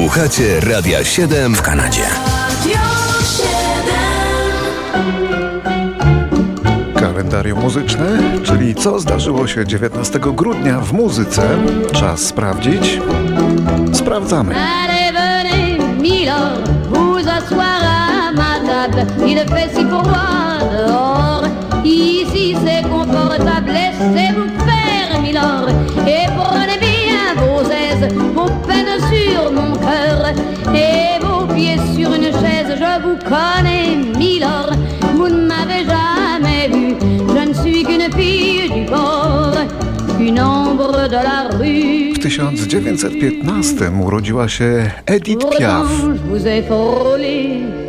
Słuchacie Radia 7 w Kanadzie. Kalendarium muzyczne, czyli co zdarzyło się 19 grudnia w muzyce. Czas sprawdzić. Sprawdzamy. Allez, venez, Milord, 1915 urodziła się Edith Piaf.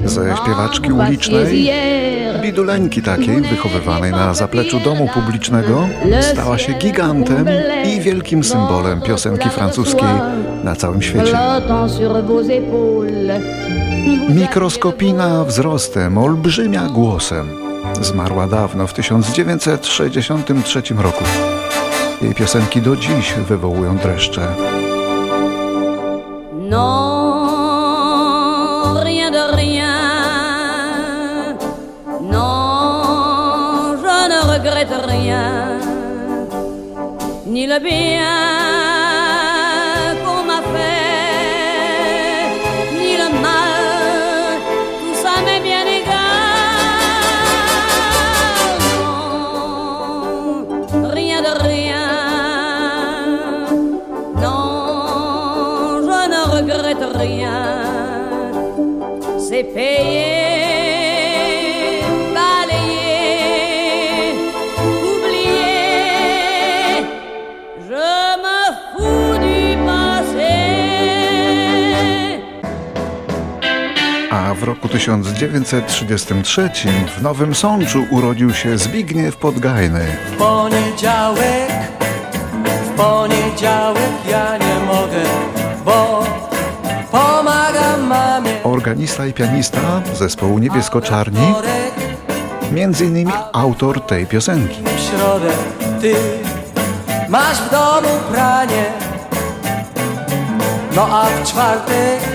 Ze śpiewaczki ulicznej, biduleńki takiej, wychowywanej na zapleczu domu publicznego, stała się gigantem i wielkim symbolem piosenki francuskiej na całym świecie. Mikroskopina wzrostem, olbrzymia głosem. Zmarła dawno, w 1963 roku. Jej piosenki do dziś wywołują dreszcze. Non, rien de rien. Non, je ne regrette rien. Ni le bien w roku 1933 w Nowym Sączu urodził się Zbigniew Podgajny. W poniedziałek, w poniedziałek ja nie mogę, bo pomagam mamie. Organista i pianista zespołu Niebiesko-Czarni, między innymi autor tej piosenki. w środę ty masz w domu pranie. No a w czwartek,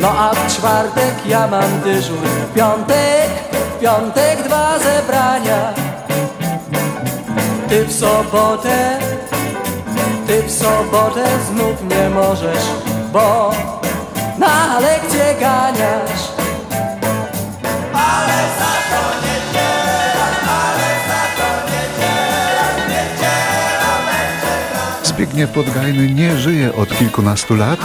no a w czwartek ja mam dyżur. W piątek, w piątek dwa zebrania. Ty w sobotę, ty w sobotę znów nie możesz, bo na lekcję ganiasz. Zbigniew Podgajny nie żyje od kilkunastu lat.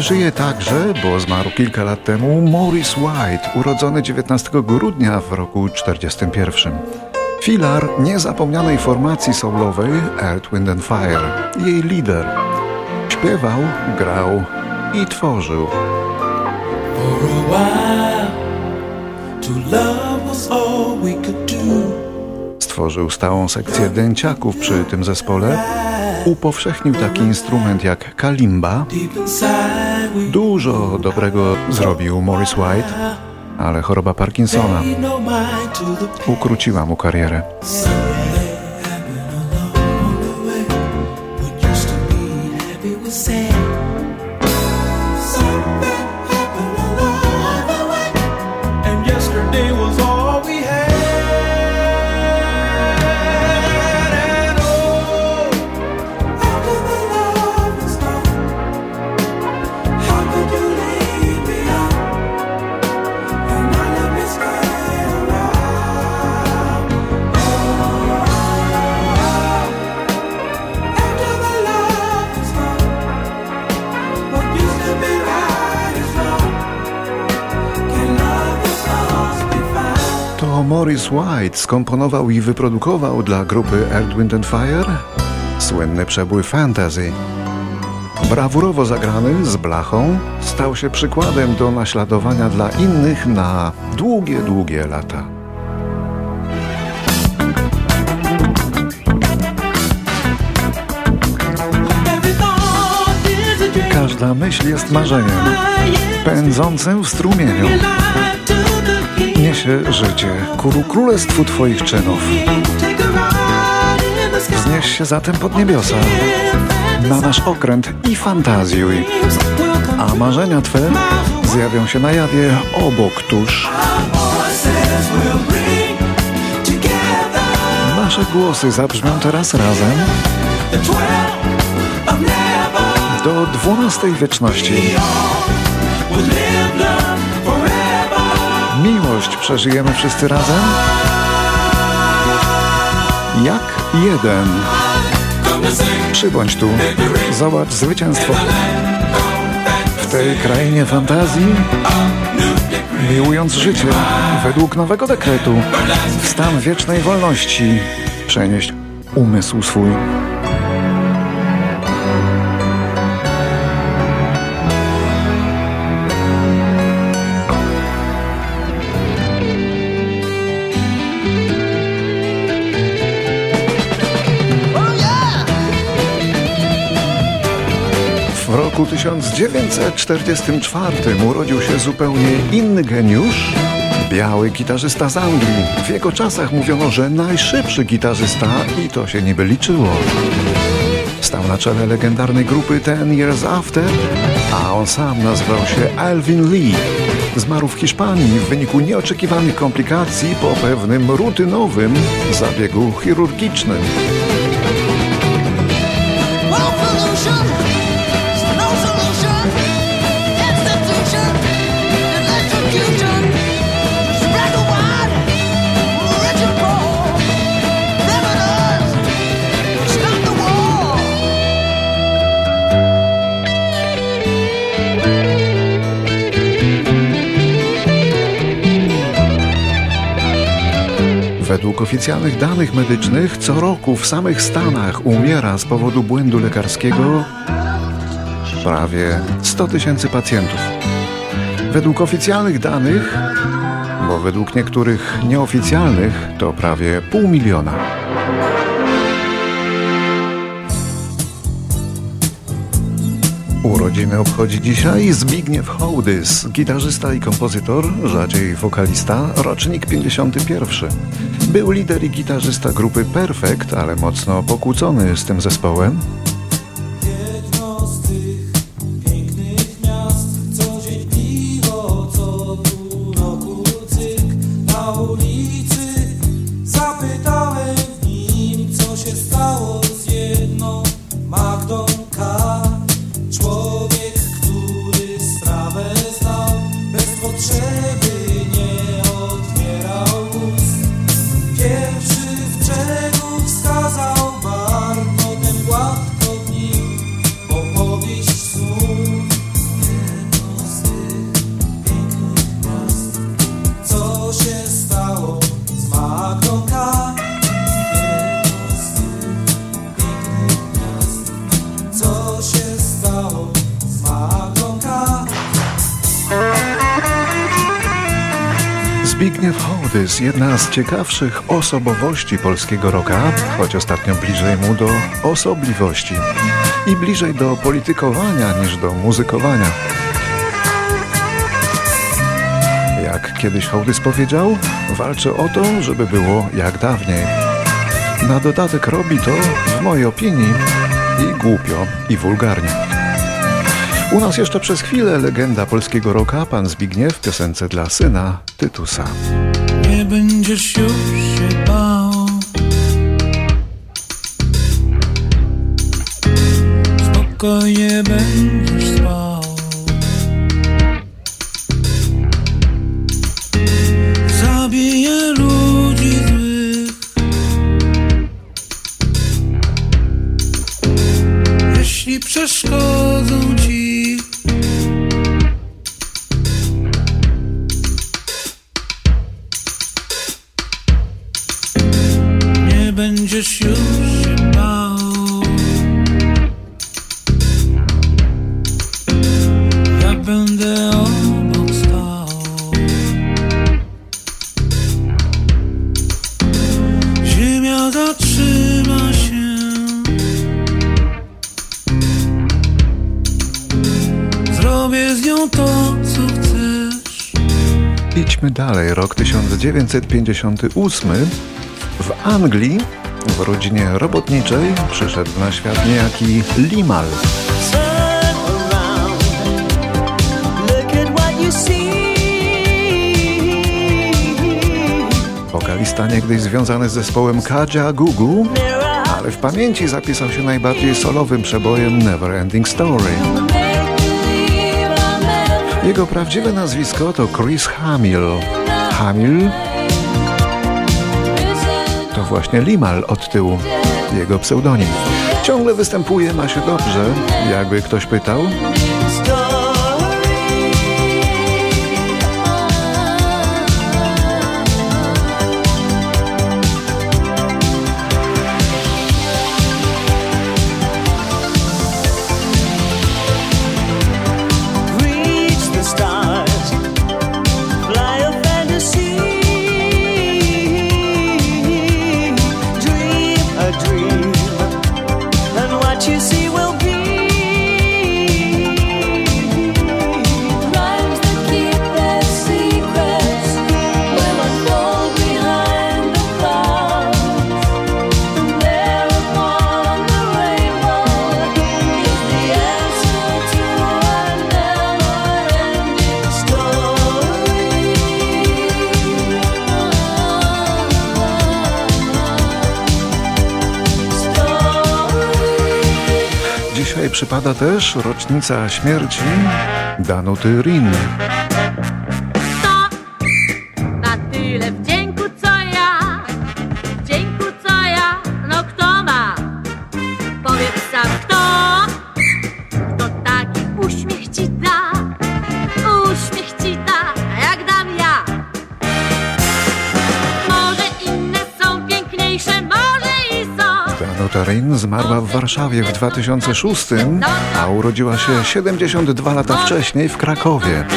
Żyje także, bo zmarł kilka lat temu, Maurice White, urodzony 19 grudnia w roku 1941. Filar niezapomnianej formacji soulowej Earth, Wind and Fire. Jej lider. Śpiewał, grał i tworzył. For a while, to love was all we could do. Stworzył stałą sekcję dęciaków przy tym zespole. Upowszechnił taki instrument jak kalimba. Dużo dobrego zrobił Maurice White, ale choroba Parkinsona ukróciła mu karierę. Someday Maurice White skomponował i wyprodukował dla grupy Earth, Wind and Fire słynny przebój Fantasy. Brawurowo zagrany z blachą stał się przykładem do naśladowania dla innych na długie, długie lata. Każda myśl jest marzeniem, pędzącym w strumieniu. King. Niesie życie ku królestwu Twoich czynów. Wznieś się zatem pod niebiosa, na nasz okręt i fantazjuj, a marzenia Twe zjawią się na jawie obok tuż. Nasze głosy zabrzmią teraz razem do dwunastej wieczności. Miłość przeżyjemy wszyscy razem jak jeden. Przybądź tu, zobacz zwycięstwo. W tej krainie fantazji, miłując życie według nowego dekretu, w stan wiecznej wolności przenieść umysł swój. W roku 1944 urodził się zupełnie inny geniusz, biały gitarzysta z Anglii. W jego czasach mówiono, że najszybszy gitarzysta i to się niby liczyło. Stał na czele legendarnej grupy Ten Years After, a on sam nazywał się Alvin Lee. Zmarł w Hiszpanii w wyniku nieoczekiwanych komplikacji po pewnym rutynowym zabiegu chirurgicznym. Oficjalnych danych medycznych co roku w samych Stanach umiera z powodu błędu lekarskiego prawie 100 tysięcy pacjentów. Według oficjalnych danych, bo według niektórych nieoficjalnych to prawie pół miliona. Urodziny obchodzi dzisiaj Zbigniew Hołdys, gitarzysta i kompozytor, rzadziej wokalista, rocznik 51. Był lider i gitarzysta grupy Perfect, ale mocno pokłócony z tym zespołem. Zbigniew Hołdys, jedna z ciekawszych osobowości polskiego rocka, choć ostatnio bliżej mu do osobliwości i bliżej do politykowania niż do muzykowania. Jak kiedyś Hołdys powiedział, walczy o to, żeby było jak dawniej. Na dodatek robi to, w mojej opinii, i głupio, i wulgarnie. U nas jeszcze przez chwilę legenda polskiego rocka, pan Zbigniew w piosence dla syna Tytusa. Nie będziesz już się bał. Spokojnie będziesz spał. Zabiję ludzi złych. Jeśli przeszkodzą Będziesz już bał Ja będę obok stał Ziemia zatrzyma się Zrobię z nią to, co chcesz Idźmy dalej. Rok 1958. W Anglii W rodzinie robotniczej przyszedł na świat niejaki Limal. Wokalista niegdyś związany z zespołem Kaja Gugu, ale w pamięci zapisał się najbardziej solowym przebojem Never Ending Story. Jego prawdziwe nazwisko to Chris Hamill. Hamill to właśnie Limal od tyłu, jego pseudonim. Ciągle występuje, ma się dobrze, jakby ktoś pytał. Przypada też rocznica śmierci Danuty Rin. Są. Danuta Rin zmarła w Warszawie w 2006, a urodziła się 72 lata wcześniej w Krakowie. No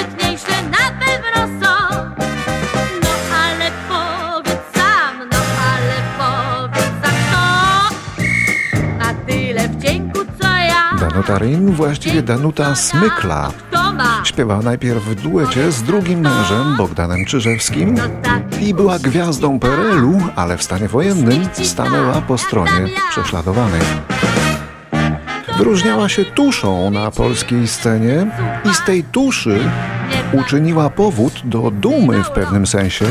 no. Danuta Rin, właściwie Danuta Smykla. Śpiewała najpierw w duecie z drugim mężem, Bogdanem Czyżewskim, i była gwiazdą PRL-u, ale w stanie wojennym stanęła po stronie prześladowanej. Wyróżniała się tuszą na polskiej scenie i z tej tuszy uczyniła powód do dumy w pewnym sensie,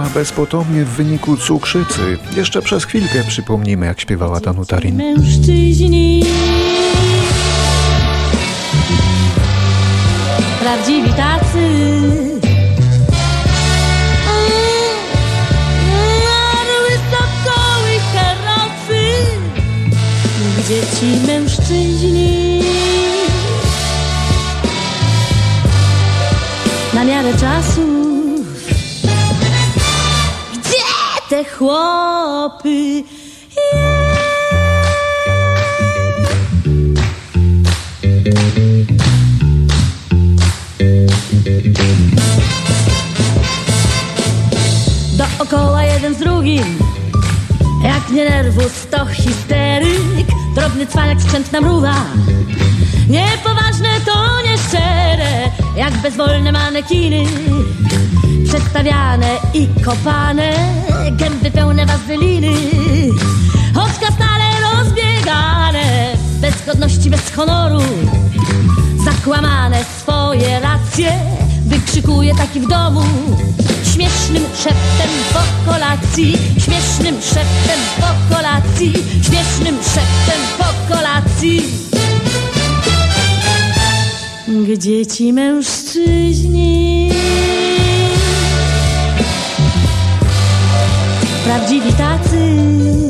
zmarła bezpotomnie w wyniku cukrzycy. Jeszcze przez chwilkę przypomnimy, jak śpiewała Danuta Rin. Mężczyźni. Prawdziwi tacy. Orły, sokoły, herosy Gdzie ci mężczyźni? Na miarę czasu Chłopy. Dookoła jeden z drugim. Jak nie nerwus, to histeryk. Drobny cwalek, skrzętna mruwa Niepoważne to nieszczere Jak bezwolne manekiny Przedstawiane i kopane Gęby pełne wazeliny Oczka stale rozbiegane Bez godności, bez honoru. Zakłamane swoje racje Wykrzykuje taki w domu. Śmiesznym szeptem po kolacji Śmiesznym szeptem po kolacji Śmiesznym szeptem po kolacji. Gdzie ci mężczyźni Prawdziwi tacy